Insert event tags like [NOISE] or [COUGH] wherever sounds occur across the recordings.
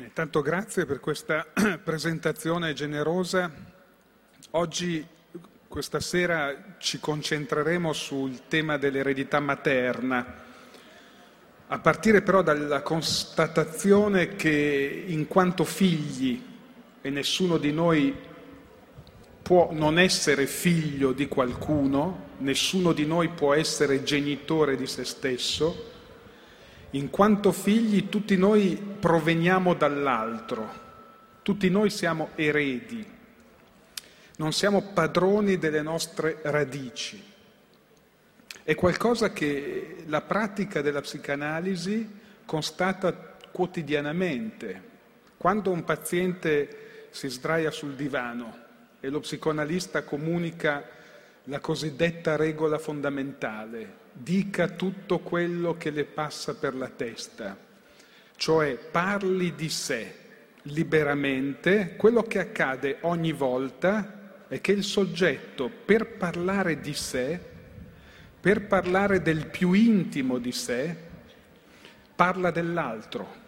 Eh, tanto grazie per questa [CLEARS THROAT] presentazione generosa. Oggi, questa sera, ci concentreremo sul tema dell'eredità materna, a partire però dalla constatazione che in quanto figli, e nessuno di noi può non essere figlio di qualcuno, nessuno di noi può essere genitore di se stesso, in quanto figli tutti noi proveniamo dall'altro, tutti noi siamo eredi, non siamo padroni delle nostre radici. È qualcosa che la pratica della psicanalisi constata quotidianamente. Quando un paziente si sdraia sul divano e lo psicoanalista comunica la cosiddetta regola fondamentale, dica tutto quello che le passa per la testa, cioè parli di sé liberamente, quello che accade ogni volta è che il soggetto per parlare di sé, per parlare del più intimo di sé, parla dell'altro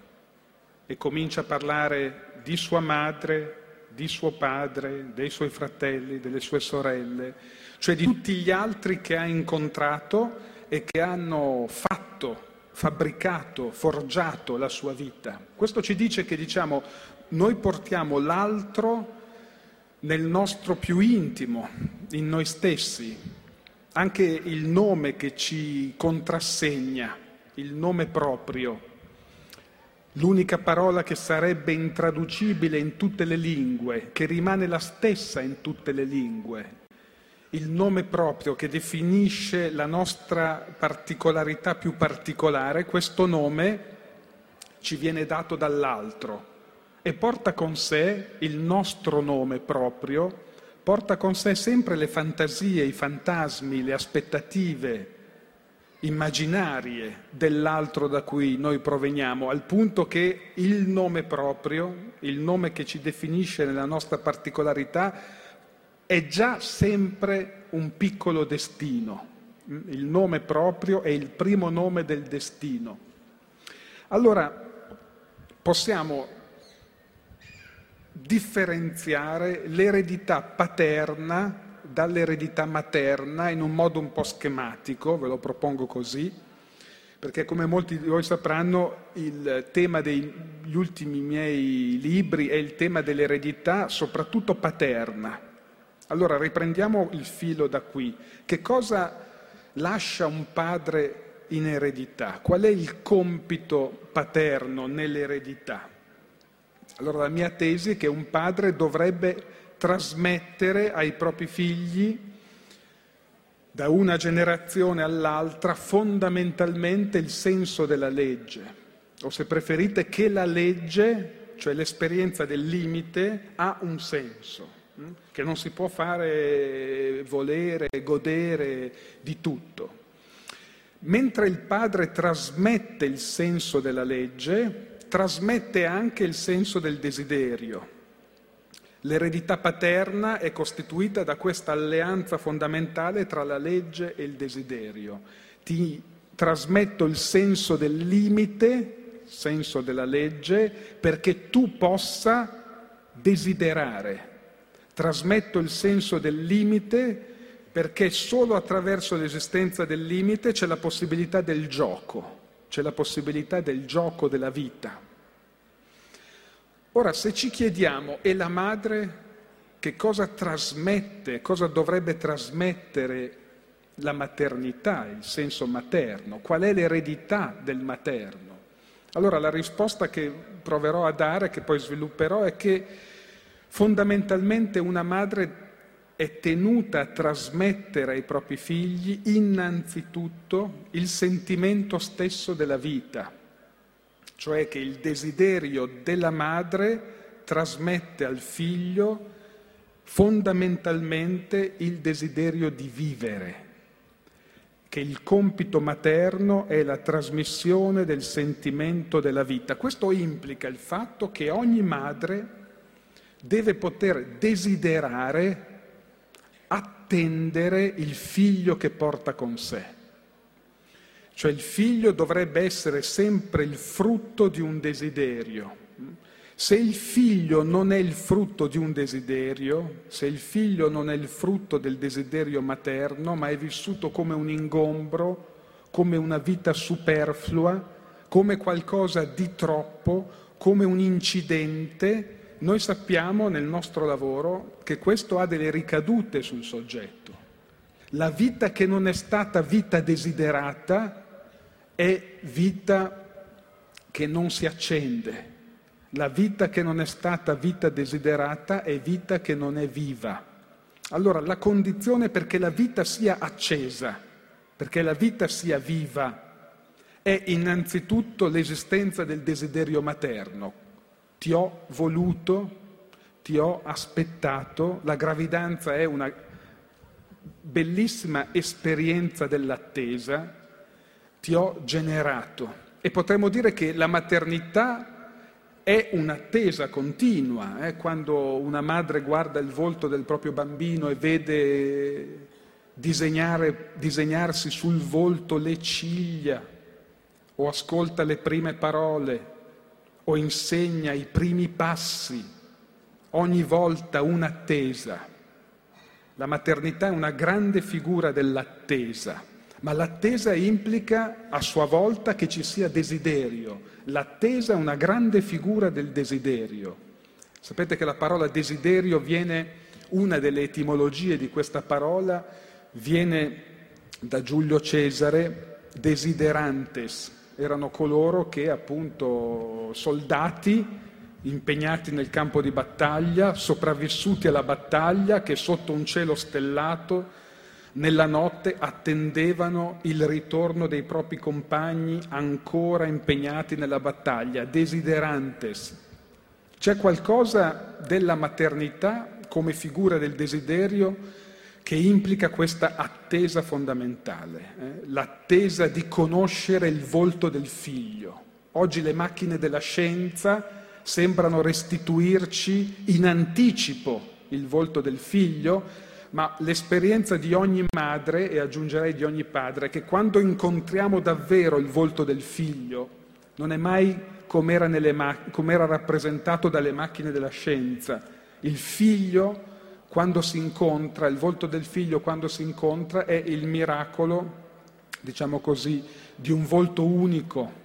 e comincia a parlare di sua madre, di suo padre, dei suoi fratelli, delle sue sorelle, cioè di tutti gli altri che ha incontrato e che hanno fatto, fabbricato, forgiato la sua vita. Questo ci dice che diciamo, noi portiamo l'altro nel nostro più intimo, in noi stessi, anche il nome che ci contrassegna, il nome proprio, l'unica parola che sarebbe intraducibile in tutte le lingue, che rimane la stessa in tutte le lingue, il nome proprio che definisce la nostra particolarità più particolare, questo nome ci viene dato dall'altro e porta con sé il nostro nome proprio, porta con sé sempre le fantasie, i fantasmi, le aspettative immaginarie dell'altro da cui noi proveniamo, al punto che il nome proprio, il nome che ci definisce nella nostra particolarità, è già sempre un piccolo destino. Il nome proprio è il primo nome del destino. Allora possiamo differenziare l'eredità paterna dall'eredità materna in un modo un po' schematico, ve lo propongo così, perché come molti di voi sapranno il tema degli ultimi miei libri è il tema dell'eredità soprattutto paterna allora riprendiamo il filo da qui. Che cosa lascia un padre in eredità? Qual è il compito paterno nell'eredità? Allora la mia tesi è che un padre dovrebbe trasmettere ai propri figli da una generazione all'altra fondamentalmente il senso della legge, o se preferite che la legge, cioè l'esperienza del limite, ha un senso che non si può fare volere, godere di tutto. Mentre il padre trasmette il senso della legge, trasmette anche il senso del desiderio. L'eredità paterna è costituita da questa alleanza fondamentale tra la legge e il desiderio. Ti trasmetto il senso del limite, senso della legge, perché tu possa desiderare trasmetto il senso del limite perché solo attraverso l'esistenza del limite c'è la possibilità del gioco, c'è la possibilità del gioco della vita. Ora, se ci chiediamo, e la madre che cosa trasmette, cosa dovrebbe trasmettere la maternità, il senso materno, qual è l'eredità del materno? Allora la risposta che proverò a dare, che poi svilupperò, è che Fondamentalmente una madre è tenuta a trasmettere ai propri figli innanzitutto il sentimento stesso della vita, cioè che il desiderio della madre trasmette al figlio fondamentalmente il desiderio di vivere, che il compito materno è la trasmissione del sentimento della vita. Questo implica il fatto che ogni madre deve poter desiderare, attendere il figlio che porta con sé. Cioè il figlio dovrebbe essere sempre il frutto di un desiderio. Se il figlio non è il frutto di un desiderio, se il figlio non è il frutto del desiderio materno, ma è vissuto come un ingombro, come una vita superflua, come qualcosa di troppo, come un incidente, noi sappiamo nel nostro lavoro che questo ha delle ricadute sul soggetto. La vita che non è stata vita desiderata è vita che non si accende, la vita che non è stata vita desiderata è vita che non è viva. Allora la condizione perché la vita sia accesa, perché la vita sia viva, è innanzitutto l'esistenza del desiderio materno. Ti ho voluto, ti ho aspettato, la gravidanza è una bellissima esperienza dell'attesa, ti ho generato. E potremmo dire che la maternità è un'attesa continua, eh? quando una madre guarda il volto del proprio bambino e vede disegnarsi sul volto le ciglia, o ascolta le prime parole, o insegna i primi passi, ogni volta un'attesa. La maternità è una grande figura dell'attesa, ma l'attesa implica a sua volta che ci sia desiderio, L'attesa è una grande figura del desiderio. Sapete che la parola desiderio viene, una delle etimologie di questa parola viene da Giulio Cesare, desiderantes. Erano coloro che appunto soldati impegnati nel campo di battaglia, sopravvissuti alla battaglia, che sotto un cielo stellato nella notte attendevano il ritorno dei propri compagni ancora impegnati nella battaglia, desiderantes. C'è qualcosa della maternità come figura del desiderio che implica questa attesa fondamentale, eh? l'attesa di conoscere il volto del figlio. Oggi le macchine della scienza sembrano restituirci in anticipo il volto del figlio, ma l'esperienza di ogni madre, e aggiungerei di ogni padre, è che quando incontriamo davvero il volto del figlio, non è mai come era, ma- rappresentato dalle macchine della scienza. Il figlio, quando si incontra, il volto del figlio quando si incontra, è il miracolo, diciamo così, di un volto unico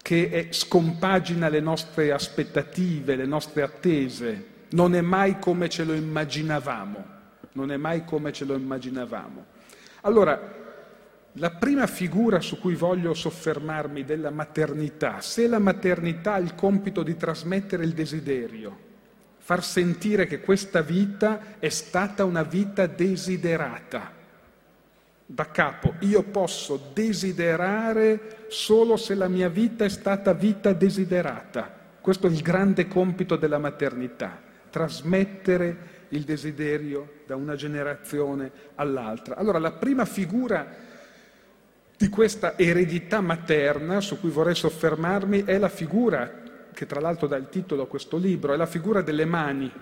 che è, scompagina le nostre aspettative, le nostre attese, non è mai come ce lo immaginavamo non è mai come ce lo immaginavamo. Allora, la prima figura su cui voglio soffermarmi della maternità, se la maternità ha il compito di trasmettere il desiderio, far sentire che questa vita è stata una vita desiderata, da capo, io posso desiderare solo se la mia vita è stata vita desiderata. Questo è il grande compito della maternità, trasmettere il desiderio da una generazione all'altra. Allora la prima figura di questa eredità materna su cui vorrei soffermarmi è la figura, che tra l'altro dà il titolo a questo libro, è la figura delle mani.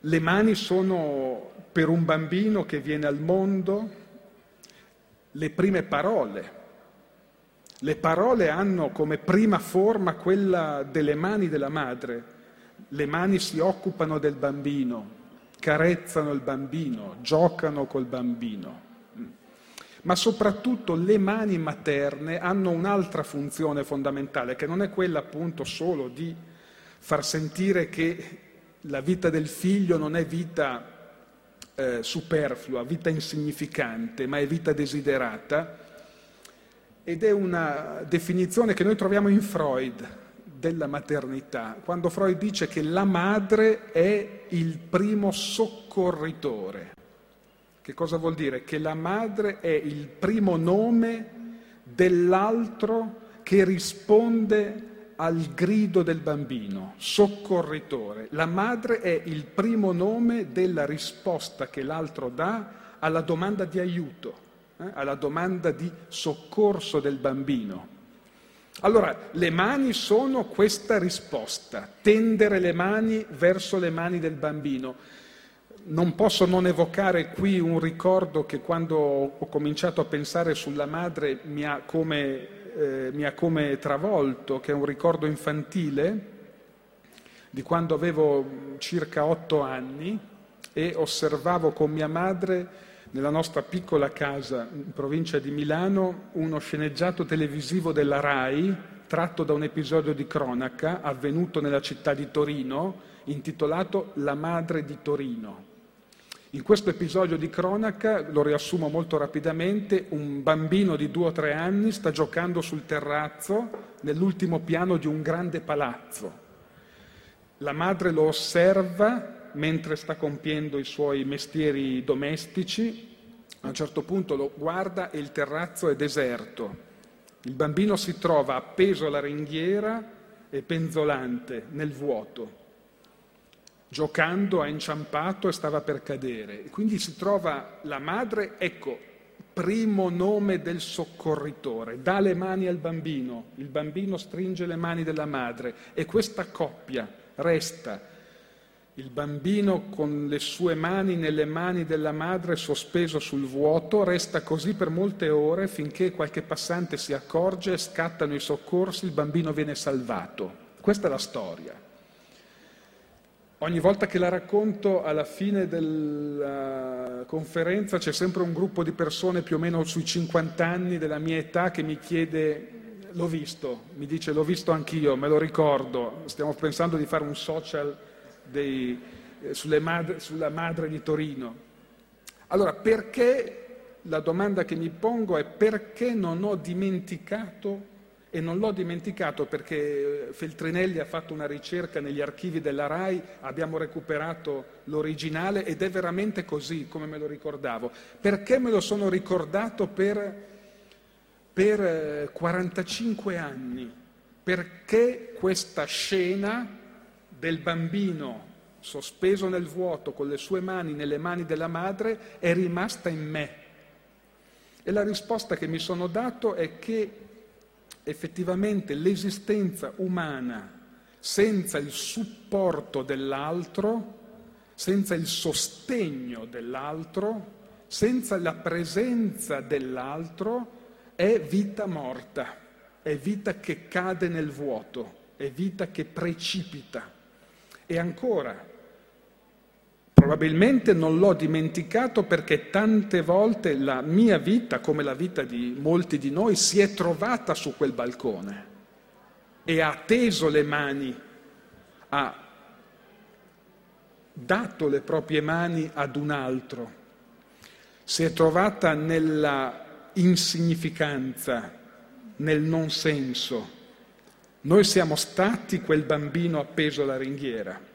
Le mani sono per un bambino che viene al mondo le prime parole. Le parole hanno come prima forma quella delle mani della madre le mani si occupano del bambino, carezzano il bambino, giocano col bambino. Ma soprattutto le mani materne hanno un'altra funzione fondamentale, che non è quella appunto solo di far sentire che la vita del figlio non è vita eh, superflua, vita insignificante, ma è vita desiderata. Ed è una definizione che noi troviamo in Freud, della maternità, quando Freud dice che la madre è il primo soccorritore. Che cosa vuol dire? Che la madre è il primo nome dell'altro che risponde al grido del bambino, soccorritore. La madre è il primo nome della risposta che l'altro dà alla domanda di aiuto, eh? alla domanda di soccorso del bambino. Allora, le mani sono questa risposta, tendere le mani verso le mani del bambino. Non posso non evocare qui un ricordo che quando ho cominciato a pensare sulla madre mi ha come eh, mi ha come travolto, che è un ricordo infantile di quando avevo circa otto anni e osservavo con mia madre nella nostra piccola casa in provincia di Milano uno sceneggiato televisivo della RAI tratto da un episodio di cronaca avvenuto nella città di Torino intitolato La madre di Torino. In questo episodio di cronaca, lo riassumo molto rapidamente, un bambino di due o tre anni sta giocando sul terrazzo nell'ultimo piano di un grande palazzo. La madre lo osserva mentre sta compiendo i suoi mestieri domestici, a un certo punto lo guarda e il terrazzo è deserto. Il bambino si trova appeso alla ringhiera e penzolante nel vuoto giocando ha inciampato e stava per cadere. Quindi si trova la madre, ecco, primo nome del soccorritore, dà le mani al bambino, il bambino stringe le mani della madre e questa coppia resta. Il bambino con le sue mani nelle mani della madre sospeso sul vuoto resta così per molte ore finché qualche passante si accorge, scattano i soccorsi, il bambino viene salvato. Questa è la storia. Ogni volta che la racconto, alla fine della conferenza c'è sempre un gruppo di persone più o meno sui 50 anni della mia età che mi chiede, l'ho visto, mi dice l'ho visto anch'io, me lo ricordo, stiamo pensando di fare un social dei, eh, madre, sulla madre di Torino. Allora, perché, la domanda che mi pongo è perché non ho dimenticato e non l'ho dimenticato perché Feltrinelli ha fatto una ricerca negli archivi della RAI, abbiamo recuperato l'originale ed è veramente così come me lo ricordavo. Perché me lo sono ricordato per, per 45 eh, anni? Perché questa scena del bambino sospeso nel vuoto con le sue mani nelle mani della madre è rimasta in me. E la risposta che mi sono dato è che effettivamente l'esistenza umana senza il supporto dell'altro, senza il sostegno dell'altro, senza la presenza dell'altro, è vita morta, è vita che cade nel vuoto, è vita che precipita. E ancora, Probabilmente non l'ho dimenticato perché tante volte la mia vita, come la vita di molti di noi, si è trovata su quel balcone e ha teso le mani, ha dato le proprie mani ad un altro, si è trovata nella insignificanza, nel non senso. Noi siamo stati quel bambino appeso alla ringhiera.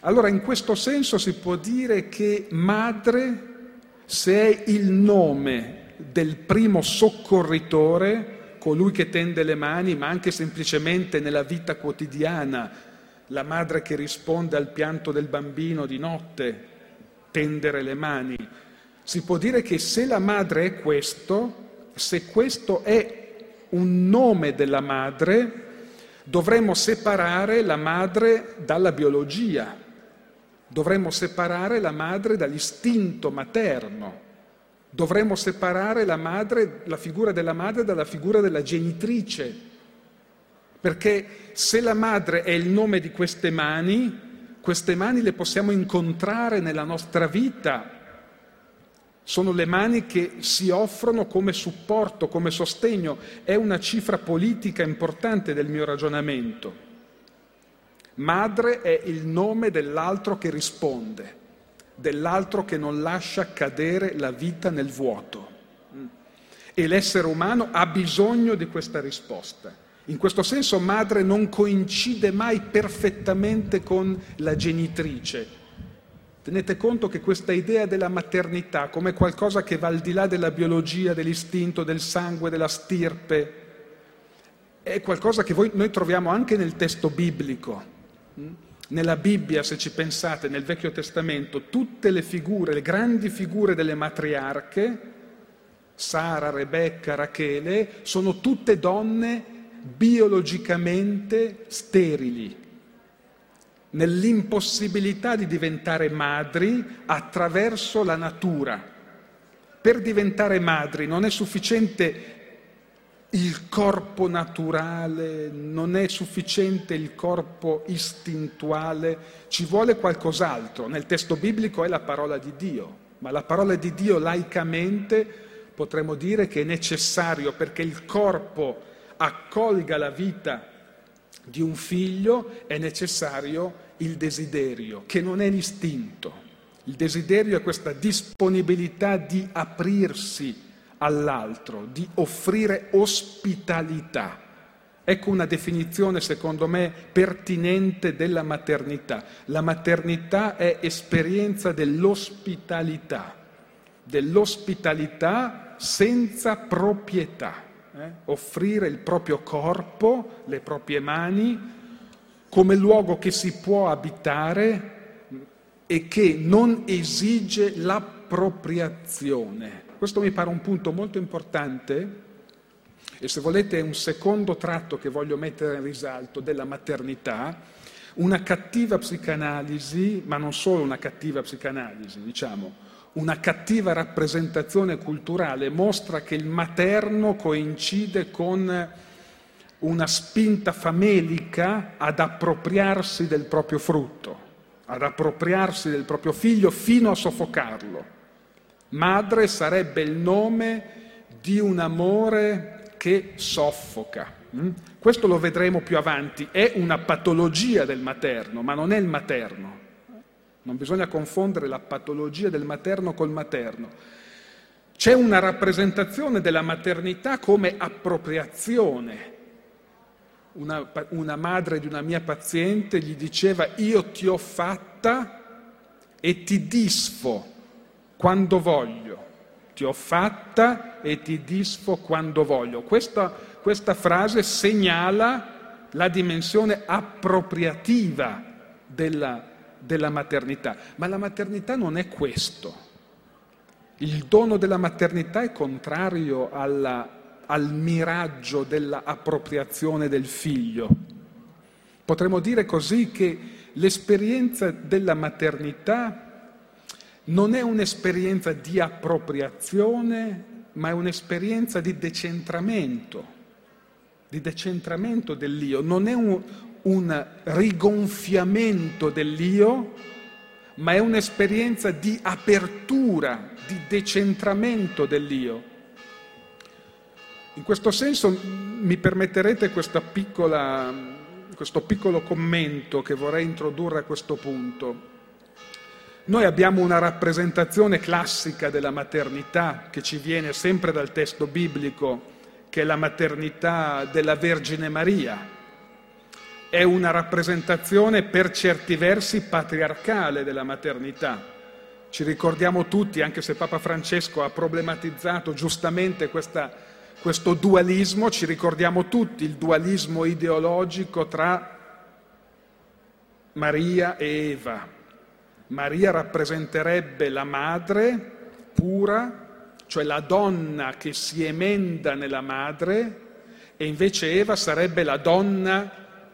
Allora in questo senso si può dire che madre, se è il nome del primo soccorritore, colui che tende le mani, ma anche semplicemente nella vita quotidiana, la madre che risponde al pianto del bambino di notte, tendere le mani. Si può dire che se la madre è questo, se questo è un nome della madre, dovremmo separare la madre dalla biologia, dovremmo separare la madre dall'istinto materno, dovremmo separare la, madre, la figura della madre dalla figura della genitrice, perché se la madre è il nome di queste mani, queste mani le possiamo incontrare nella nostra vita, sono le mani che si offrono come supporto, come sostegno. È una cifra politica importante del mio ragionamento. Madre è il nome dell'altro che risponde, dell'altro che non lascia cadere la vita nel vuoto. E l'essere umano ha bisogno di questa risposta. In questo senso madre non coincide mai perfettamente con la genitrice, Tenete conto che questa idea della maternità come qualcosa che va al di là della biologia, dell'istinto, del sangue, della stirpe, è qualcosa che voi, noi troviamo anche nel testo biblico. Nella Bibbia, se ci pensate, nel Vecchio Testamento, tutte le figure, le grandi figure delle matriarche, Sara, Rebecca, Rachele, sono tutte donne biologicamente sterili, nell'impossibilità di diventare madri attraverso la natura. Per diventare madri non è sufficiente il corpo naturale, non è sufficiente il corpo istintuale, ci vuole qualcos'altro. Nel testo biblico è la parola di Dio, ma la parola di Dio laicamente potremmo dire che è necessario perché il corpo accolga la vita di un figlio, è necessario il desiderio, che non è l'istinto. Il desiderio è questa disponibilità di aprirsi all'altro, di offrire ospitalità. Ecco una definizione, secondo me, pertinente della maternità. La maternità è esperienza dell'ospitalità, dell'ospitalità senza proprietà. Eh? Offrire il proprio corpo, le proprie mani, come luogo che si può abitare e che non esige l'appropriazione. Questo mi pare un punto molto importante e se volete è un secondo tratto che voglio mettere in risalto della maternità, una cattiva psicanalisi, ma non solo una cattiva psicanalisi, diciamo, una cattiva rappresentazione culturale mostra che il materno coincide con una spinta famelica ad appropriarsi del proprio frutto, ad appropriarsi del proprio figlio fino a soffocarlo. Madre sarebbe il nome di un amore che soffoca. Mm? Questo lo vedremo più avanti, è una patologia del materno, ma non è il materno. Non bisogna confondere la patologia del materno col materno. C'è una rappresentazione della maternità come appropriazione. Una, una, madre di una mia paziente gli diceva io ti ho fatta e ti disfo quando voglio, ti ho fatta e ti disfo quando voglio. Questa, questa frase segnala la dimensione appropriativa della, della maternità, ma la maternità non è questo. Il dono della maternità è contrario alla, al miraggio dell'appropriazione del figlio. Potremmo dire così che l'esperienza della maternità non è un'esperienza di appropriazione, ma è un'esperienza di decentramento, di decentramento dell'io. Non è un, un rigonfiamento dell'io, ma è un'esperienza di apertura, di decentramento dell'io. In questo senso mi permetterete piccola, questo piccolo commento che vorrei introdurre a questo punto. Noi abbiamo una rappresentazione classica della maternità che ci viene sempre dal testo biblico, che è la maternità della Vergine Maria. È una rappresentazione per certi versi patriarcale della maternità. Ci ricordiamo tutti, anche se Papa Francesco ha problematizzato giustamente questa, questo dualismo, ci ricordiamo tutti il dualismo ideologico tra Maria e Eva Maria rappresenterebbe la madre pura, cioè la donna che si emenda nella madre, e invece Eva sarebbe la donna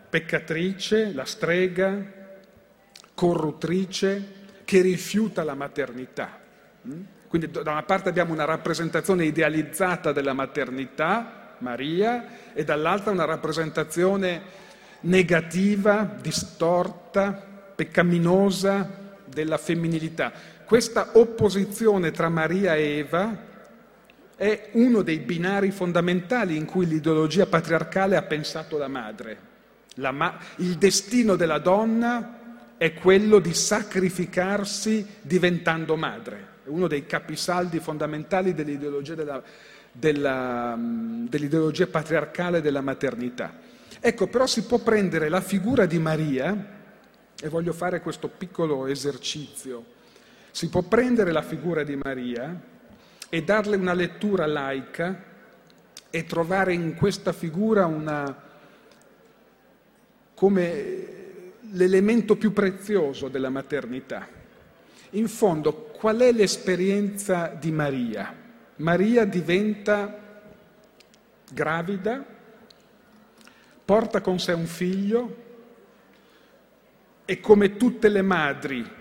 peccatrice, la strega, corruttrice, che rifiuta la maternità. Mm? Quindi da una parte abbiamo una rappresentazione idealizzata della maternità, Maria, e dall'altra una rappresentazione negativa, distorta, peccaminosa, della femminilità. Questa opposizione tra Maria e Eva è uno dei binari fondamentali in cui l'ideologia patriarcale ha pensato la madre. La ma- il destino della donna è quello di sacrificarsi diventando madre. È uno dei capisaldi fondamentali dell'ideologia, della, della, dell'ideologia patriarcale della maternità. Ecco, però si può prendere la figura di Maria e voglio fare questo piccolo esercizio. Si può prendere la figura di Maria e darle una lettura laica e trovare in questa figura una, come l'elemento più prezioso della maternità. In fondo, qual è l'esperienza di Maria? Maria diventa gravida, porta con sé un figlio, e come tutte le madri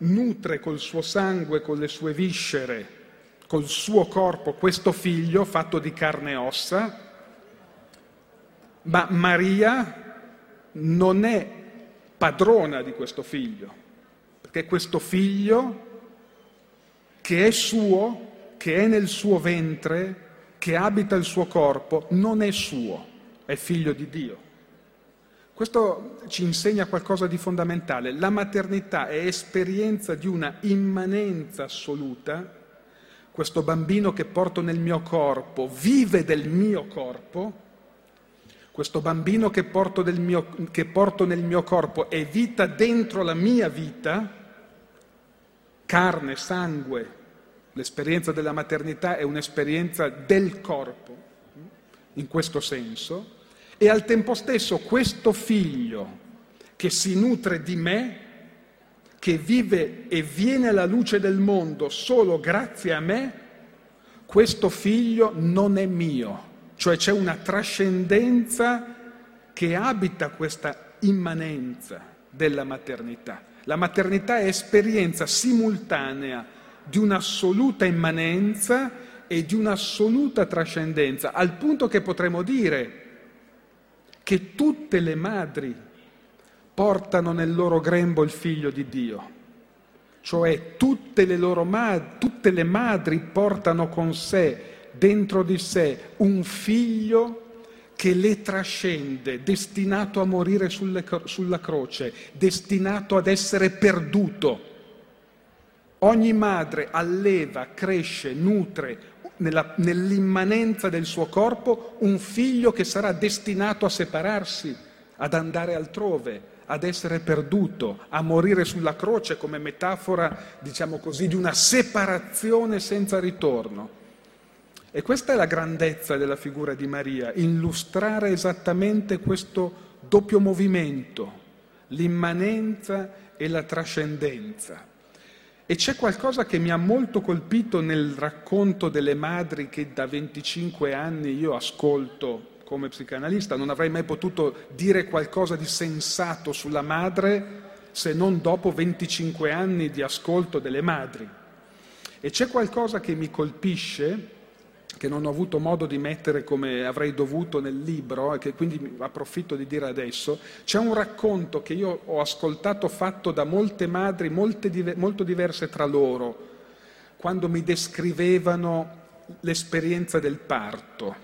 nutre col suo sangue, con le sue viscere, col suo corpo questo figlio fatto di carne e ossa, Ma Maria non è padrona di questo figlio, perché questo figlio che è suo, che è nel suo ventre, che abita il suo corpo, non è suo, è figlio di Dio. Questo ci insegna qualcosa di fondamentale. La maternità è esperienza di una immanenza assoluta. Questo bambino che porto nel mio corpo vive del mio corpo. Questo bambino che porto, mio, che porto nel mio corpo è vita dentro la mia vita, carne, sangue. L'esperienza della maternità è un'esperienza del corpo, in questo senso e al tempo stesso questo figlio che si nutre di me, che vive e viene alla luce del mondo solo grazie a me, questo figlio non è mio, cioè c'è una trascendenza che abita questa immanenza della maternità. La maternità è esperienza simultanea di un'assoluta immanenza e di un'assoluta trascendenza, al punto che potremmo dire che tutte le madri portano nel loro grembo il figlio di Dio, cioè tutte le, loro mad- tutte le madri portano con sé, dentro di sé, un figlio che le trascende, destinato a morire sulle, sulla croce, destinato ad essere perduto. Ogni madre alleva, cresce, nutre nella, nell'immanenza del suo corpo un figlio che sarà destinato a separarsi, ad andare altrove, ad essere perduto, a morire sulla croce come metafora, diciamo così, di una separazione senza ritorno. E questa è la grandezza della figura di Maria, illustrare esattamente questo doppio movimento, l'immanenza e la trascendenza. E c'è qualcosa che mi ha molto colpito nel racconto delle madri che da 25 anni io ascolto come psicanalista. Non avrei mai potuto dire qualcosa di sensato sulla madre se non dopo 25 anni di ascolto delle madri. E c'è qualcosa che mi colpisce che non ho avuto modo di mettere come avrei dovuto nel libro e che quindi approfitto di dire adesso, c'è un racconto che io ho ascoltato fatto da molte madri molte, molto diverse tra loro, quando mi descrivevano l'esperienza del parto.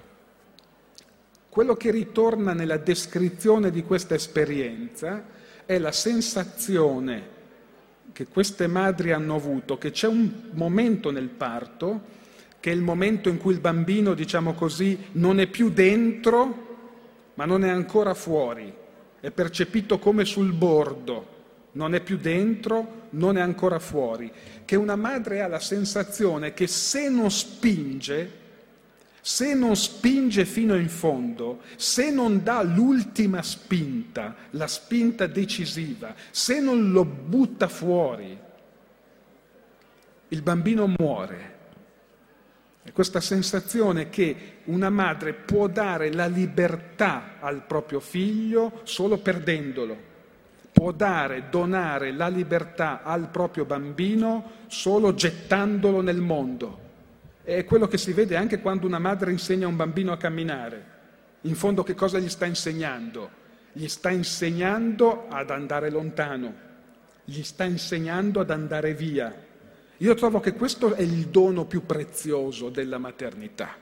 Quello che ritorna nella descrizione di questa esperienza è la sensazione che queste madri hanno avuto, che c'è un momento nel parto che è il momento in cui il bambino, diciamo così, non è più dentro, ma non è ancora fuori, è percepito come sul bordo, non è più dentro, non è ancora fuori, che una madre ha la sensazione che se non spinge, se non spinge fino in fondo, se non dà l'ultima spinta, la spinta decisiva, se non lo butta fuori, il bambino muore. Questa sensazione che una madre può dare la libertà al proprio figlio solo perdendolo, può dare, donare la libertà al proprio bambino solo gettandolo nel mondo. È quello che si vede anche quando una madre insegna a un bambino a camminare. In fondo che cosa gli sta insegnando? Gli sta insegnando ad andare lontano, gli sta insegnando ad andare via, io trovo che questo è il dono più prezioso della maternità.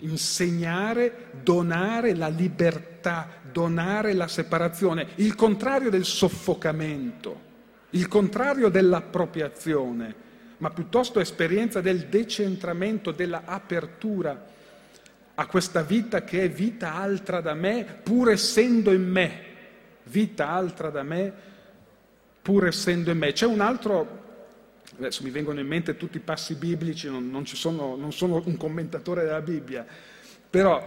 Insegnare, donare la libertà, donare la separazione, il contrario del soffocamento, il contrario dell'appropriazione, ma piuttosto esperienza del decentramento, della apertura a questa vita che è vita altra da me, pur essendo in me, vita altra da me, pur essendo in me. C'è un altro Adesso mi vengono in mente tutti i passi biblici, non, non, sono, non sono un commentatore della Bibbia, però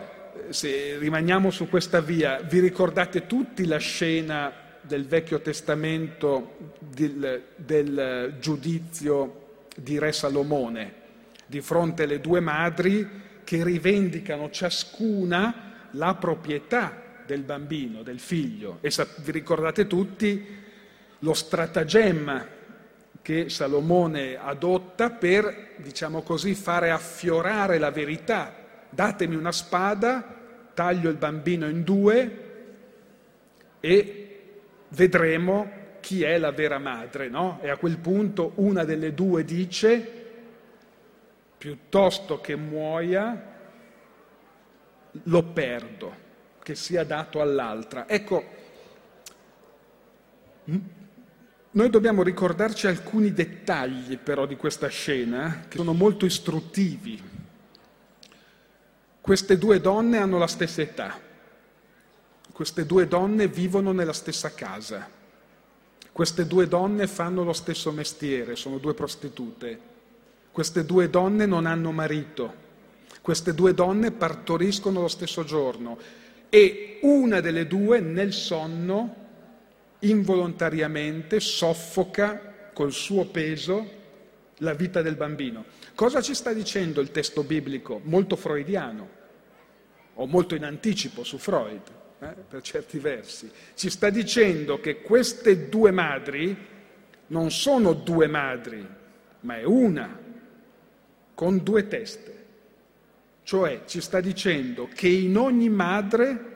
eh, se rimaniamo su questa via, vi ricordate tutti la scena del Vecchio Testamento del, del giudizio di Re Salomone, di fronte alle due madri che rivendicano ciascuna la proprietà del bambino, del figlio. E vi ricordate tutti lo stratagemma che Salomone adotta per, diciamo così, fare affiorare la verità. Datemi una spada taglio il bambino in due e vedremo chi è la vera madre, no? E a quel punto una delle due dice, piuttosto che muoia, lo perdo, che sia dato all'altra. Ecco, noi dobbiamo ricordarci alcuni dettagli però di questa scena che sono molto istruttivi. Queste due donne hanno la stessa età, queste due donne vivono nella stessa casa, queste due donne fanno lo stesso mestiere, sono due prostitute, queste due donne non hanno marito, queste due donne partoriscono lo stesso giorno e una delle due nel sonno involontariamente soffoca col suo peso la vita del bambino. Cosa ci sta dicendo il testo biblico? Molto freudiano, o molto in anticipo su Freud, eh, per certi versi. Ci sta dicendo che queste due madri non sono due madri, ma è una, con due teste. Cioè ci sta dicendo che in ogni madre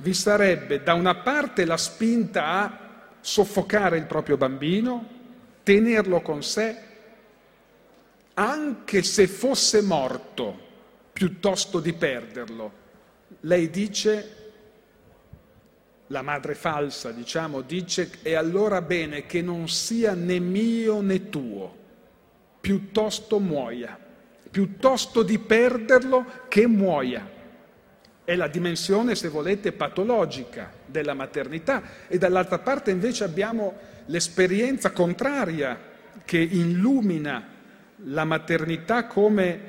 vi sarebbe da una parte la spinta a soffocare il proprio bambino, tenerlo con sé, anche se fosse morto, piuttosto di perderlo. Lei dice, la madre falsa, diciamo, dice, e allora bene che non sia né mio né tuo, piuttosto muoia, piuttosto di perderlo che muoia è la dimensione, se volete, patologica della maternità e dall'altra parte invece abbiamo l'esperienza contraria che illumina la maternità come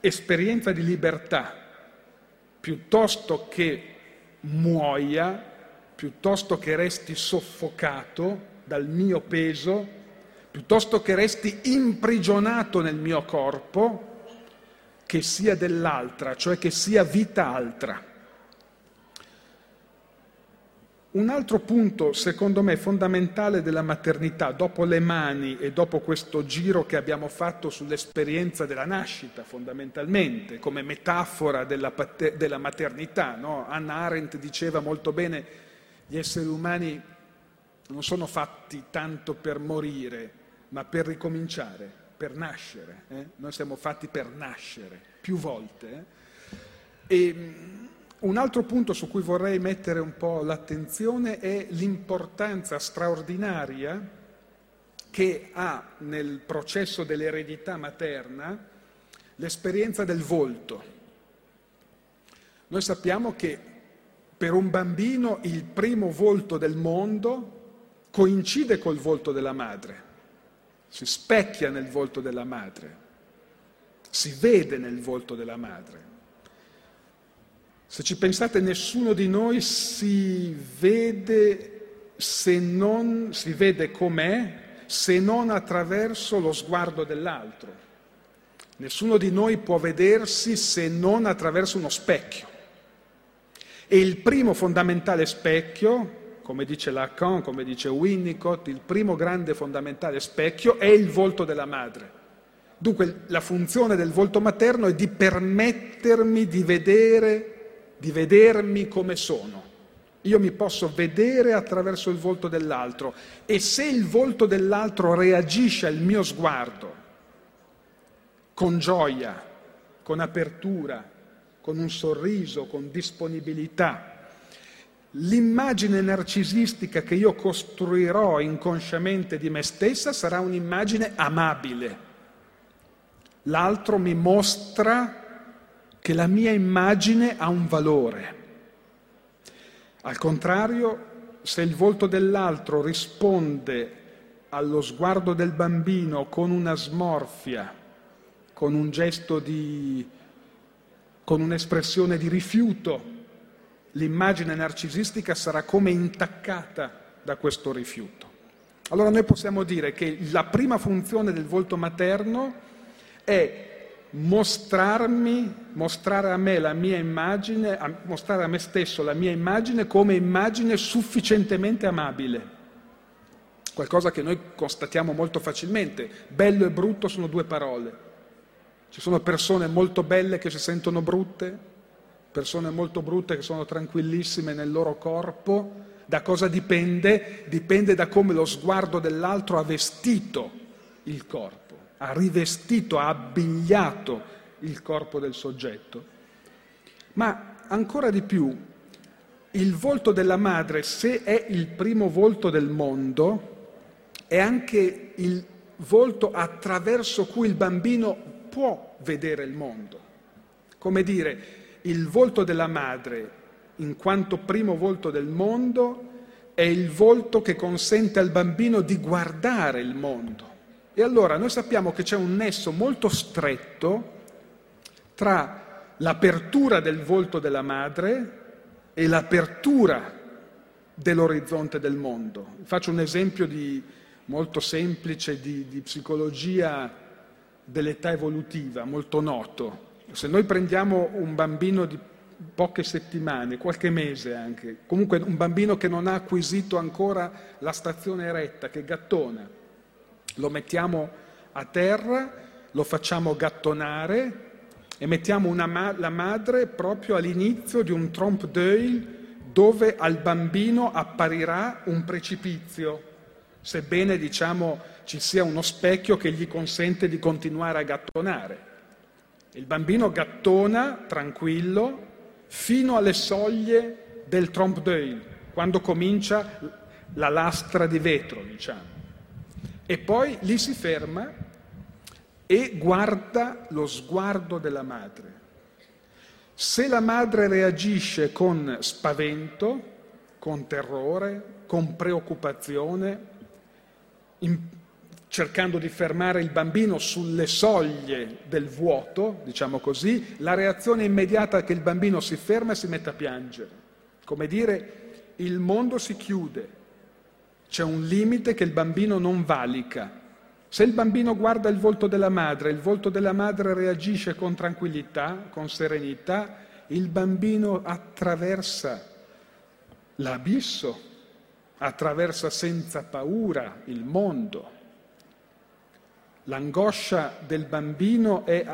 esperienza di libertà, piuttosto che muoia, piuttosto che resti soffocato dal mio peso, piuttosto che resti imprigionato nel mio corpo, che sia dell'altra, cioè che sia vita altra. Un altro punto, secondo me, fondamentale della maternità, dopo le mani e dopo questo giro che abbiamo fatto sull'esperienza della nascita, fondamentalmente, come metafora della, della maternità, no? Anna Arendt diceva molto bene, gli esseri umani non sono fatti tanto per morire, ma per ricominciare per nascere, eh? noi siamo fatti per nascere più volte. Eh? E mm, un altro punto su cui vorrei mettere un po' l'attenzione è l'importanza straordinaria che ha nel processo dell'eredità materna l'esperienza del volto. Noi sappiamo che per un bambino il primo volto del mondo coincide col volto della madre si specchia nel volto della madre, si vede nel volto della madre. Se ci pensate, nessuno di noi si vede se non si vede com'è se non attraverso lo sguardo dell'altro. Nessuno di noi può vedersi se non attraverso uno specchio. E il primo fondamentale specchio come dice Lacan, come dice Winnicott, il primo grande fondamentale specchio è il volto della madre. Dunque la funzione del volto materno è di permettermi di vedere, di vedermi come sono. Io mi posso vedere attraverso il volto dell'altro e se il volto dell'altro reagisce al mio sguardo con gioia, con apertura, con un sorriso, con disponibilità, l'immagine narcisistica che io costruirò inconsciamente di me stessa sarà un'immagine amabile. L'altro mi mostra che la mia immagine ha un valore. Al contrario, se il volto dell'altro risponde allo sguardo del bambino con una smorfia, con un gesto di, con un'espressione di rifiuto, l'immagine narcisistica sarà come intaccata da questo rifiuto. Allora noi possiamo dire che la prima funzione del volto materno è mostrarmi, mostrare a me la mia immagine, mostrare a me stesso la mia immagine come immagine sufficientemente amabile. Qualcosa che noi constatiamo molto facilmente. Bello e brutto sono due parole. Ci sono persone molto belle che si sentono brutte, persone molto brutte che sono tranquillissime nel loro corpo. Da cosa dipende? Dipende da come lo sguardo dell'altro ha vestito il corpo, ha rivestito, ha abbigliato il corpo del soggetto. Ma ancora di più, il volto della madre, se è il primo volto del mondo, è anche il volto attraverso cui il bambino può vedere il mondo. Come dire, il volto della madre, in quanto primo volto del mondo, è il volto che consente al bambino di guardare il mondo. E allora noi sappiamo che c'è un nesso molto stretto tra l'apertura del volto della madre e l'apertura dell'orizzonte del mondo. Faccio un esempio di, molto semplice di, di psicologia dell'età evolutiva, molto noto. Se noi prendiamo un bambino di poche settimane, qualche mese anche, comunque un bambino che non ha acquisito ancora la stazione eretta, che gattona, lo mettiamo a terra, lo facciamo gattonare e mettiamo ma- la madre proprio all'inizio di un trompe d'œil dove al bambino apparirà un precipizio sebbene diciamo ci sia uno specchio che gli consente di continuare a gattonare. Il bambino gattona tranquillo fino alle soglie del trompe d'œil, quando comincia la lastra di vetro, diciamo. E poi lì si ferma e guarda lo sguardo della madre. Se la madre reagisce con spavento, con terrore, con preoccupazione, in, cercando di fermare il bambino sulle soglie del vuoto, diciamo così, la reazione immediata è che il bambino si ferma e si mette a piangere. Come dire, il mondo si chiude, c'è un limite che il bambino non valica. Se il bambino guarda il volto della madre, il volto della madre reagisce con tranquillità, con serenità, il bambino attraversa l'abisso attraversa senza paura il mondo. L'angoscia del bambino è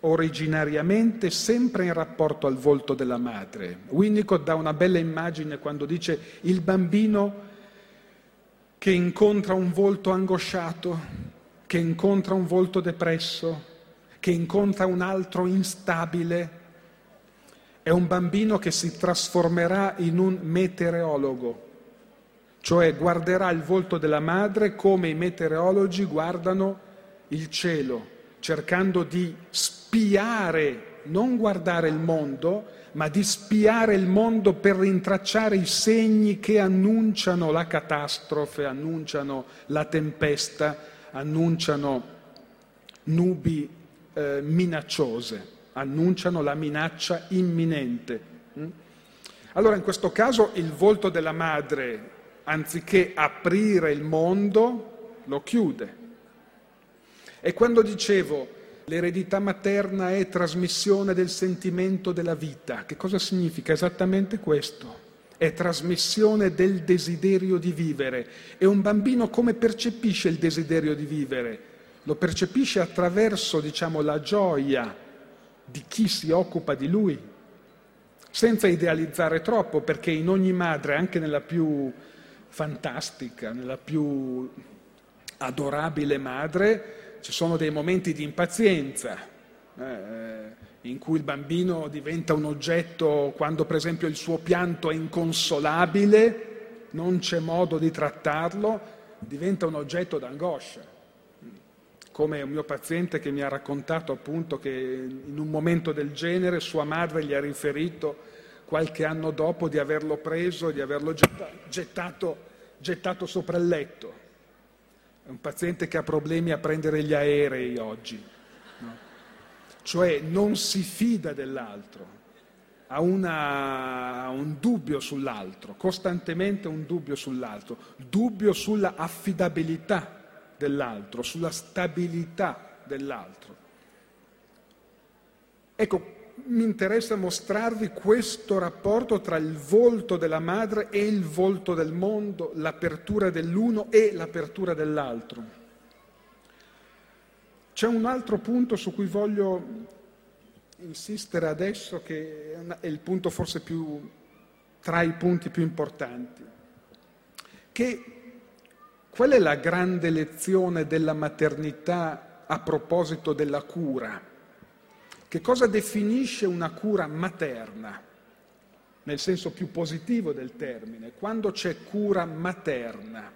originariamente sempre in rapporto al volto della madre. Winnicott dà una bella immagine quando dice il bambino che incontra un volto angosciato, che incontra un volto depresso, che incontra un altro instabile. È un bambino che si trasformerà in un meteorologo, cioè guarderà il volto della madre come i meteorologi guardano il cielo, cercando di spiare, non guardare il mondo, ma di spiare il mondo per rintracciare i segni che annunciano la catastrofe, annunciano la tempesta, annunciano nubi eh, minacciose, annunciano la minaccia imminente. Mm? Allora in questo caso il volto della madre anziché aprire il mondo, lo chiude. E quando dicevo l'eredità materna è trasmissione del sentimento della vita, che cosa significa? Esattamente questo. È trasmissione del desiderio di vivere. E un bambino come percepisce il desiderio di vivere? Lo percepisce attraverso, diciamo, la gioia di chi si occupa di lui, senza idealizzare troppo, perché in ogni madre, anche nella più fantastica, nella più adorabile madre, ci sono dei momenti di impazienza, eh, in cui il bambino diventa un oggetto quando per esempio il suo pianto è inconsolabile, non c'è modo di trattarlo, diventa un oggetto d'angoscia. Come un mio paziente che mi ha raccontato appunto che in un momento del genere sua madre gli ha riferito qualche anno dopo di averlo preso, di averlo gettato, gettato sopra il letto. È un paziente che ha problemi a prendere gli aerei oggi, no? cioè non si fida dell'altro, ha, una, un dubbio sull'altro, costantemente un dubbio sull'altro, dubbio sulla affidabilità dell'altro, sulla stabilità dell'altro. Ecco, mi interessa mostrarvi questo rapporto tra il volto della madre e il volto del mondo, l'apertura dell'uno e l'apertura dell'altro. C'è un altro punto su cui voglio insistere adesso che è il punto forse più, tra i punti più importanti, che qual è la grande lezione della maternità a proposito della cura? Che cosa definisce una cura materna, nel senso più positivo del termine? Quando c'è cura materna?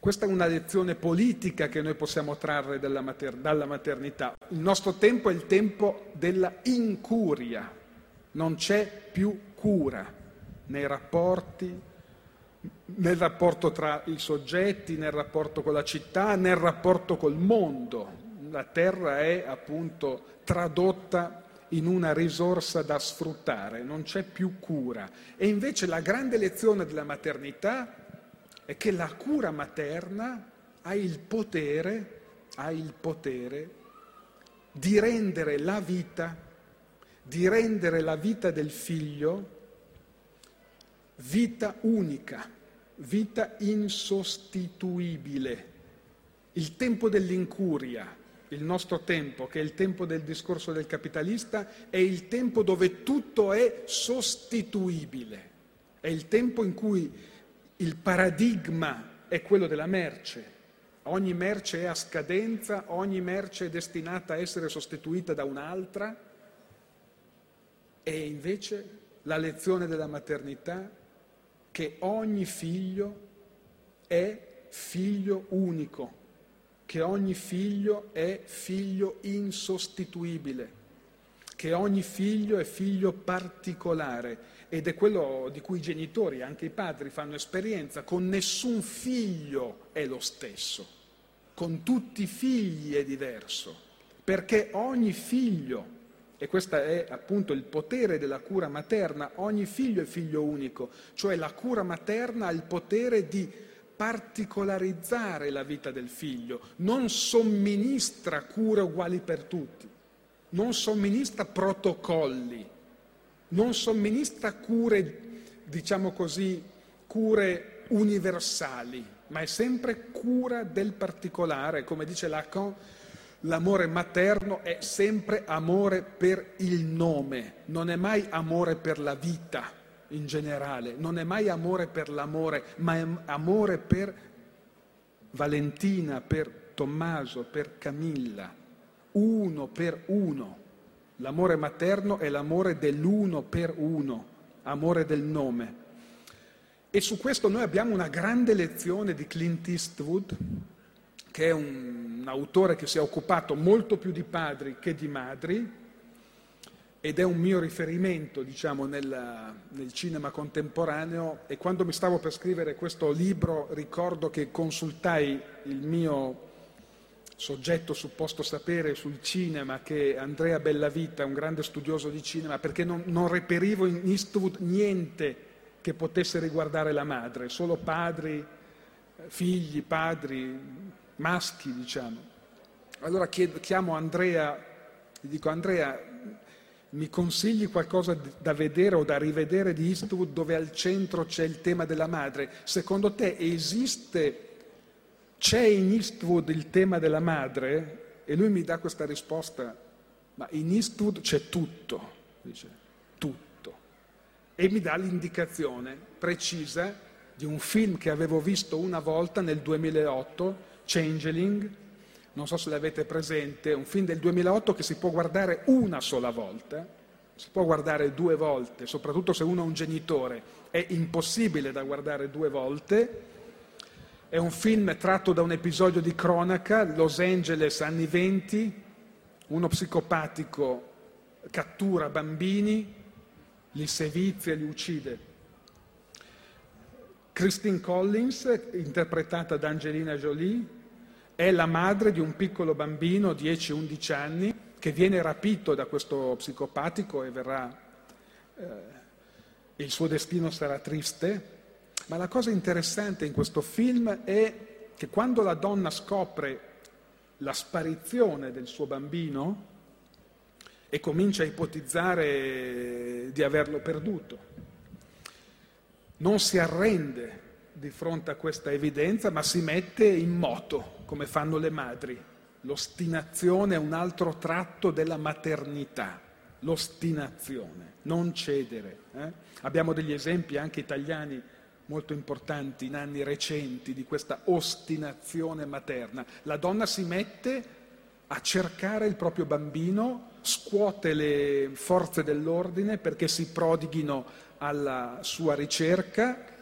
Questa è una lezione politica che noi possiamo trarre mater- dalla maternità. Il nostro tempo è il tempo della incuria, non c'è più cura nei rapporti, nel rapporto tra i soggetti, nel rapporto con la città, nel rapporto col mondo. La terra è appunto tradotta in una risorsa da sfruttare, non c'è più cura. E invece la grande lezione della maternità è che la cura materna ha il potere, ha il potere di rendere la vita, di rendere la vita del figlio vita unica, vita insostituibile. Il tempo dell'incuria, il nostro tempo, che è il tempo del discorso del capitalista, è il tempo dove tutto è sostituibile, è il tempo in cui il paradigma è quello della merce. Ogni merce è a scadenza, ogni merce è destinata a essere sostituita da un'altra. E invece la lezione della maternità che ogni figlio è figlio unico, che ogni figlio è figlio insostituibile, che ogni figlio è figlio particolare. Ed è quello di cui i genitori, anche i padri, fanno esperienza. Con nessun figlio è lo stesso, con tutti i figli è diverso, perché ogni figlio, e questo è appunto il potere della cura materna, ogni figlio è figlio unico, cioè la cura materna ha il potere di particolarizzare la vita del figlio, non somministra cure uguali per tutti, non somministra protocolli non somministra cure, diciamo così, cure universali, ma è sempre cura del particolare. Come dice Lacan, l'amore materno è sempre amore per il nome, non è mai amore per la vita in generale, non è mai amore per l'amore, ma è amore per Valentina, per Tommaso, per Camilla, uno per uno. L'amore materno è l'amore dell'uno per uno, amore del nome. E su questo noi abbiamo una grande lezione di Clint Eastwood, che è un, autore che si è occupato molto più di padri che di madri, ed è un mio riferimento, diciamo, nel, nel, cinema contemporaneo e quando mi stavo per scrivere questo libro ricordo che consultai il mio soggetto supposto sapere sul cinema che Andrea Bellavita, un grande studioso di cinema, perché non, non reperivo in Eastwood niente che potesse riguardare la madre, solo padri, figli, padri, maschi, diciamo. Allora chiedo, chiamo Andrea, gli dico Andrea, mi consigli qualcosa da vedere o da rivedere di Eastwood dove al centro c'è il tema della madre? Secondo te esiste c'è in Eastwood il tema della madre? E lui mi dà questa risposta, ma in Eastwood c'è tutto, dice, tutto. E mi dà l'indicazione precisa di un film che avevo visto una volta nel 2008, Changeling, non so se l'avete presente, un film del 2008 che si può guardare una sola volta, si può guardare due volte, soprattutto se uno è un genitore, è impossibile da guardare due volte, è un film tratto da un episodio di cronaca, Los Angeles anni 20, uno psicopatico cattura bambini, li sevizia li uccide. Christine Collins, interpretata da Angelina Jolie, è la madre di un piccolo bambino, 10-11 anni, che viene rapito da questo psicopatico e verrà, eh, il suo destino sarà triste, ma la cosa interessante in questo film è che quando la donna scopre la sparizione del suo bambino e comincia a ipotizzare di averlo perduto, non si arrende di fronte a questa evidenza, ma si mette in moto, come fanno le madri. L'ostinazione è un altro tratto della maternità. l'ostinazione, non cedere. Eh? Abbiamo degli esempi anche italiani molto importanti in anni recenti di questa ostinazione materna. La donna si mette a cercare il proprio bambino, scuote le forze dell'ordine perché si prodighino alla sua ricerca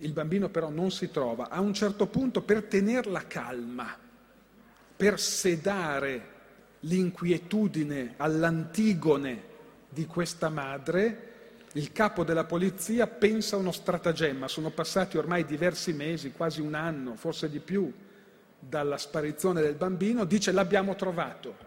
il bambino però non si trova. A un certo punto per tenerla calma, per sedare l'inquietudine all'antigone di questa madre, il capo della polizia pensa a uno stratagemma. Sono passati ormai diversi mesi, quasi un anno, forse di più, dalla sparizione del bambino, dice l'abbiamo trovato.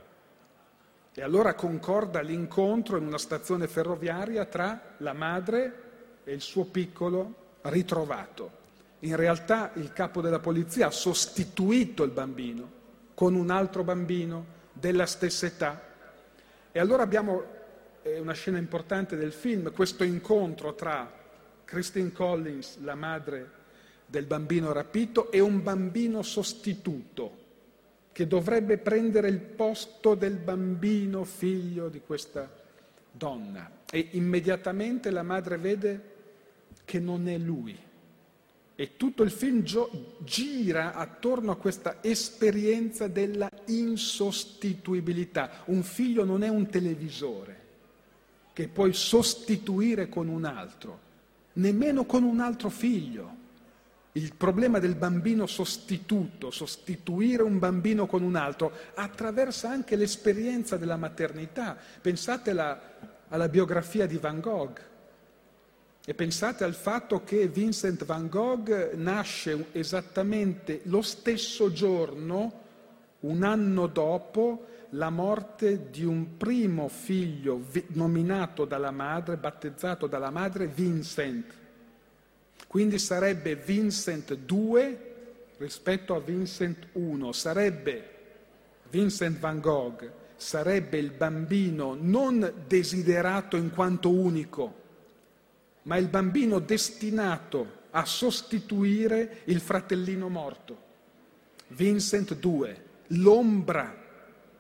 E allora concorda l'incontro in una stazione ferroviaria tra la madre e il suo piccolo ritrovato. In realtà il capo della polizia ha sostituito il bambino con un altro bambino della stessa età. E allora abbiamo è una scena importante del film, questo incontro tra Christine Collins, la madre del bambino rapito, e un bambino sostituto che dovrebbe prendere il posto del bambino figlio di questa donna. E immediatamente la madre vede che non è lui e tutto il film gio- gira attorno a questa esperienza della insostituibilità. Un figlio non è un televisore che puoi sostituire con un altro, nemmeno con un altro figlio. Il problema del bambino sostituto, sostituire un bambino con un altro, attraversa anche l'esperienza della maternità. Pensate alla, alla biografia di Van Gogh. E pensate al fatto che Vincent van Gogh nasce esattamente lo stesso giorno, un anno dopo, la morte di un primo figlio nominato dalla madre, battezzato dalla madre, Vincent. Quindi sarebbe Vincent 2 rispetto a Vincent 1, sarebbe Vincent van Gogh, sarebbe il bambino non desiderato in quanto unico, ma il bambino destinato a sostituire il fratellino morto. Vincent 2, l'ombra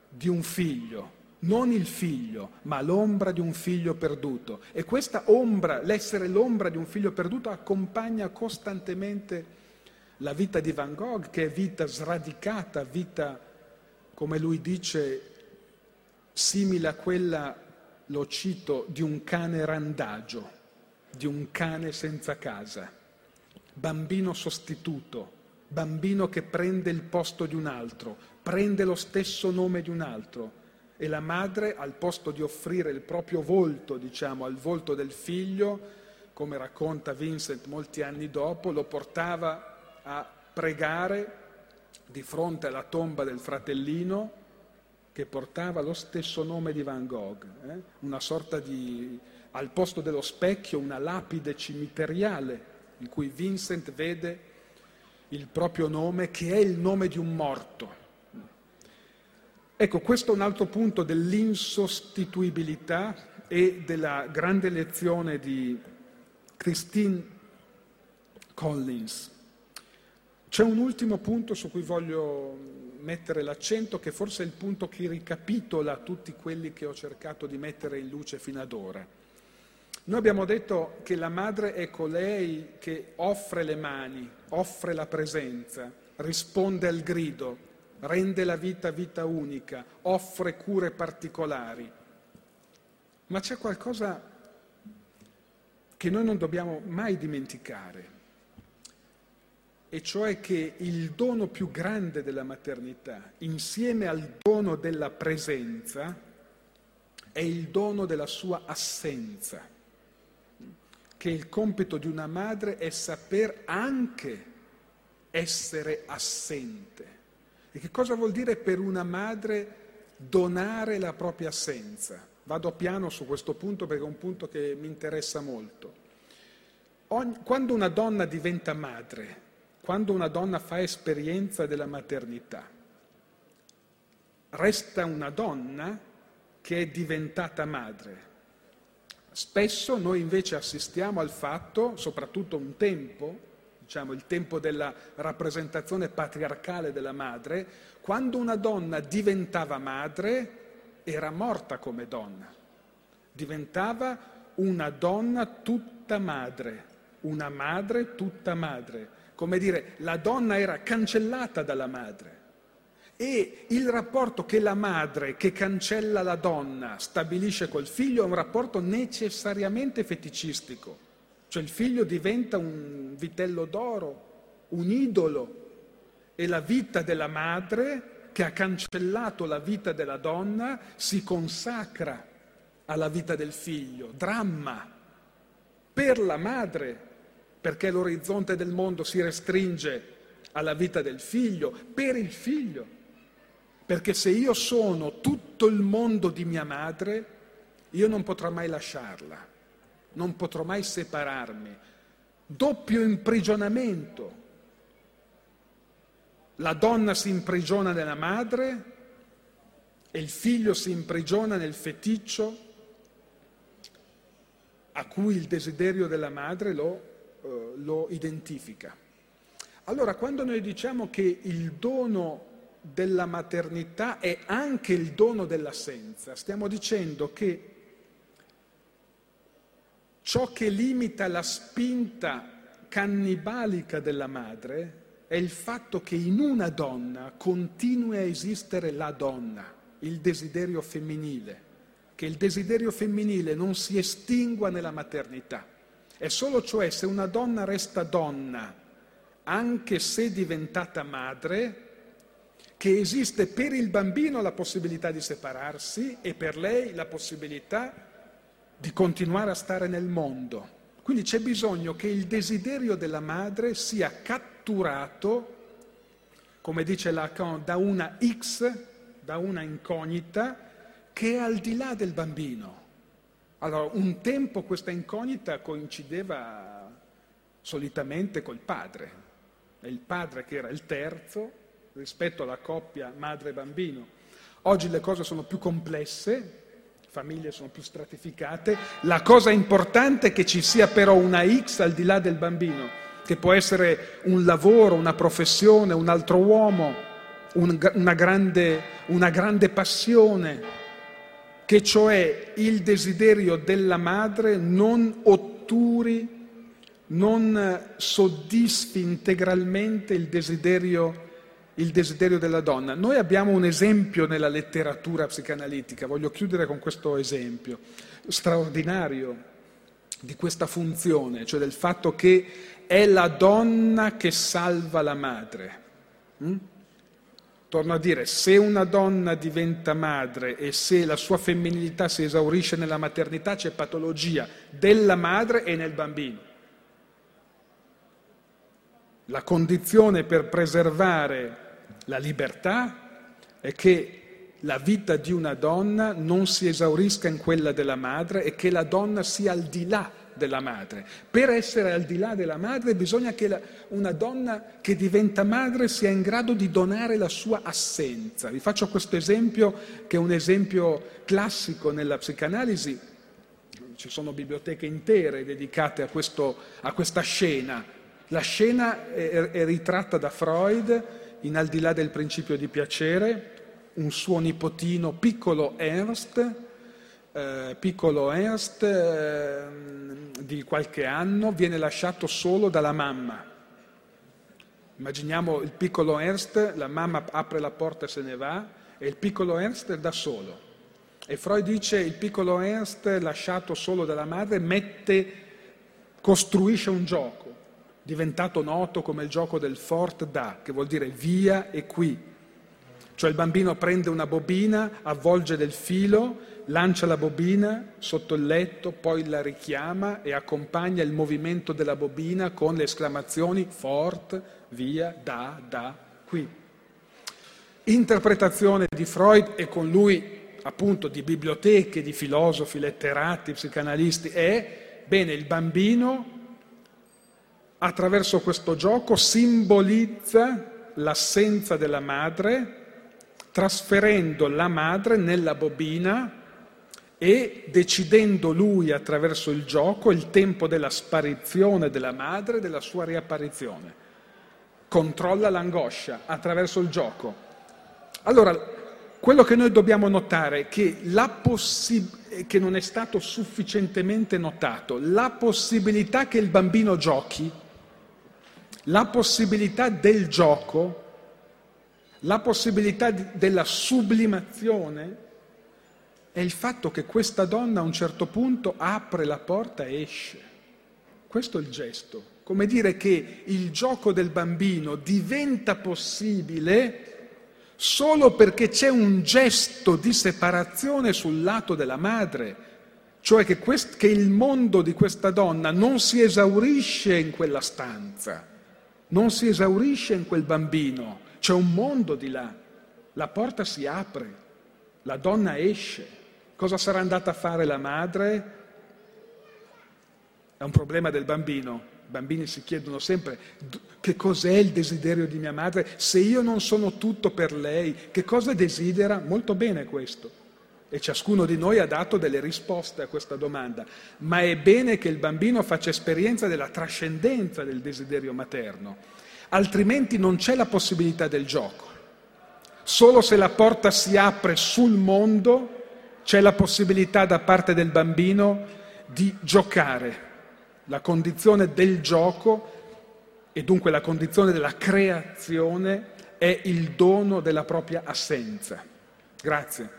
di un figlio, non il figlio, ma l'ombra di un figlio perduto. E questa ombra, l'essere l'ombra di un figlio perduto, accompagna costantemente la vita di Van Gogh, che è vita sradicata, vita, come lui dice, simile a quella, lo cito, di un cane randagio di un cane senza casa, bambino sostituto, bambino che prende il posto di un altro, prende lo stesso nome di un altro e la madre al posto di offrire il proprio volto, diciamo, al volto del figlio, come racconta Vincent molti anni dopo, lo portava a pregare di fronte alla tomba del fratellino che portava lo stesso nome di Van Gogh, eh? una sorta di al posto dello specchio una lapide cimiteriale in cui Vincent vede il proprio nome che è il nome di un morto. Ecco, questo è un altro punto dell'insostituibilità e della grande lezione di Christine Collins. C'è un ultimo punto su cui voglio mettere l'accento, che forse è il punto che ricapitola tutti quelli che ho cercato di mettere in luce fino ad ora. Noi abbiamo detto che la madre è colei che offre le mani, offre la presenza, risponde al grido, rende la vita vita unica, offre cure particolari. Ma c'è qualcosa che noi non dobbiamo mai dimenticare, e cioè che il dono più grande della maternità, insieme al dono della presenza, è il dono della sua assenza che il compito di una madre è saper anche essere assente. E che cosa vuol dire per una madre donare la propria assenza? Vado piano su questo punto perché è un punto che mi interessa molto. quando una donna diventa madre, quando una donna fa esperienza della maternità, resta una donna che è diventata madre, Spesso noi invece assistiamo al fatto, soprattutto un tempo, diciamo il tempo della rappresentazione patriarcale della madre, quando una donna diventava madre era morta come donna, diventava una donna tutta madre, una madre tutta madre. Come dire, la donna era cancellata dalla madre. E il rapporto che la madre che cancella la donna stabilisce col figlio è un rapporto necessariamente feticistico. Cioè il figlio diventa un vitello d'oro, un idolo. E la vita della madre che ha cancellato la vita della donna si consacra alla vita del figlio. Dramma per la madre, perché l'orizzonte del mondo si restringe alla vita del figlio, per il figlio perché se io sono tutto il mondo di mia madre, io non potrò mai lasciarla, non potrò mai separarmi. Doppio imprigionamento. La donna si imprigiona nella madre e il figlio si imprigiona nel feticcio a cui il desiderio della madre lo, eh, lo identifica. Allora, quando noi diciamo che il dono della maternità è anche il dono dell'assenza. Stiamo dicendo che ciò che limita la spinta cannibalica della madre è il fatto che in una donna continui a esistere la donna, il desiderio femminile, che il desiderio femminile non si estingua nella maternità. È solo cioè se una donna resta donna, anche se diventata madre, che esiste per il bambino la possibilità di separarsi e per lei la possibilità di continuare a stare nel mondo. Quindi c'è bisogno che il desiderio della madre sia catturato, come dice Lacan, da una X, da una incognita, che è al di là del bambino. Allora, un tempo questa incognita coincideva solitamente col padre, è il padre che era il terzo rispetto alla coppia madre-bambino. Oggi le cose sono più complesse, le famiglie sono più stratificate, la cosa importante è che ci sia però una X al di là del bambino, che può essere un lavoro, una professione, un altro uomo, un, una, grande, una grande passione, che cioè il desiderio della madre non otturi, non soddisfi integralmente il desiderio il desiderio della donna. Noi abbiamo un esempio nella letteratura psicanalitica, voglio chiudere con questo esempio straordinario di questa funzione, cioè del fatto che è la donna che salva la madre. Mm? Torno a dire, se una donna diventa madre e se la sua femminilità si esaurisce nella maternità, c'è patologia della madre e nel bambino. La condizione per preservare la libertà è che la vita di una donna non si esaurisca in quella della madre e che la donna sia al di là della madre. Per essere al di là della madre bisogna che la, una donna che diventa madre sia in grado di donare la sua assenza. Vi faccio questo esempio che è un esempio classico nella psicanalisi. Ci sono biblioteche intere dedicate a, questo, a questa scena. La scena è, è ritratta da Freud in al di là del principio di piacere, un suo nipotino, piccolo Ernst, eh, piccolo Ernst eh, di qualche anno, viene lasciato solo dalla mamma. Immaginiamo il piccolo Ernst, la mamma apre la porta e se ne va, e il piccolo Ernst è da solo. E Freud dice il piccolo Ernst, lasciato solo dalla madre, mette, costruisce un gioco diventato noto come il gioco del fort da, che vuol dire via e qui. Cioè il bambino prende una bobina, avvolge del filo, lancia la bobina sotto il letto, poi la richiama e accompagna il movimento della bobina con le esclamazioni fort, via, da, da, qui. Interpretazione di Freud e con lui appunto di biblioteche, di filosofi, letterati, psicanalisti, è, bene, il bambino attraverso questo gioco simbolizza l'assenza della madre, trasferendo la madre nella bobina e decidendo lui attraverso il gioco il tempo della sparizione della madre e della sua riapparizione. Controlla l'angoscia attraverso il gioco. Allora, quello che noi dobbiamo notare è che, possi- che non è stato sufficientemente notato, la possibilità che il bambino giochi, la possibilità del gioco, la possibilità della sublimazione, è il fatto che questa donna a un certo punto apre la porta e esce. Questo è il gesto, come dire che il gioco del bambino diventa possibile solo perché c'è un gesto di separazione sul lato della madre, cioè che, quest- che il mondo di questa donna non si esaurisce in quella stanza, non si esaurisce in quel bambino, c'è un mondo di là, la porta si apre, la donna esce. Cosa sarà andata a fare la madre? È un problema del bambino. I bambini si chiedono sempre che cos'è il desiderio di mia madre, se io non sono tutto per lei, che cosa desidera? Molto bene questo. E ciascuno di noi ha dato delle risposte a questa domanda, ma è bene che il bambino faccia esperienza della trascendenza del desiderio materno, altrimenti non c'è la possibilità del gioco. Solo se la porta si apre sul mondo c'è la possibilità da parte del bambino di giocare. La condizione del gioco e dunque la condizione della creazione è il dono della propria assenza. Grazie.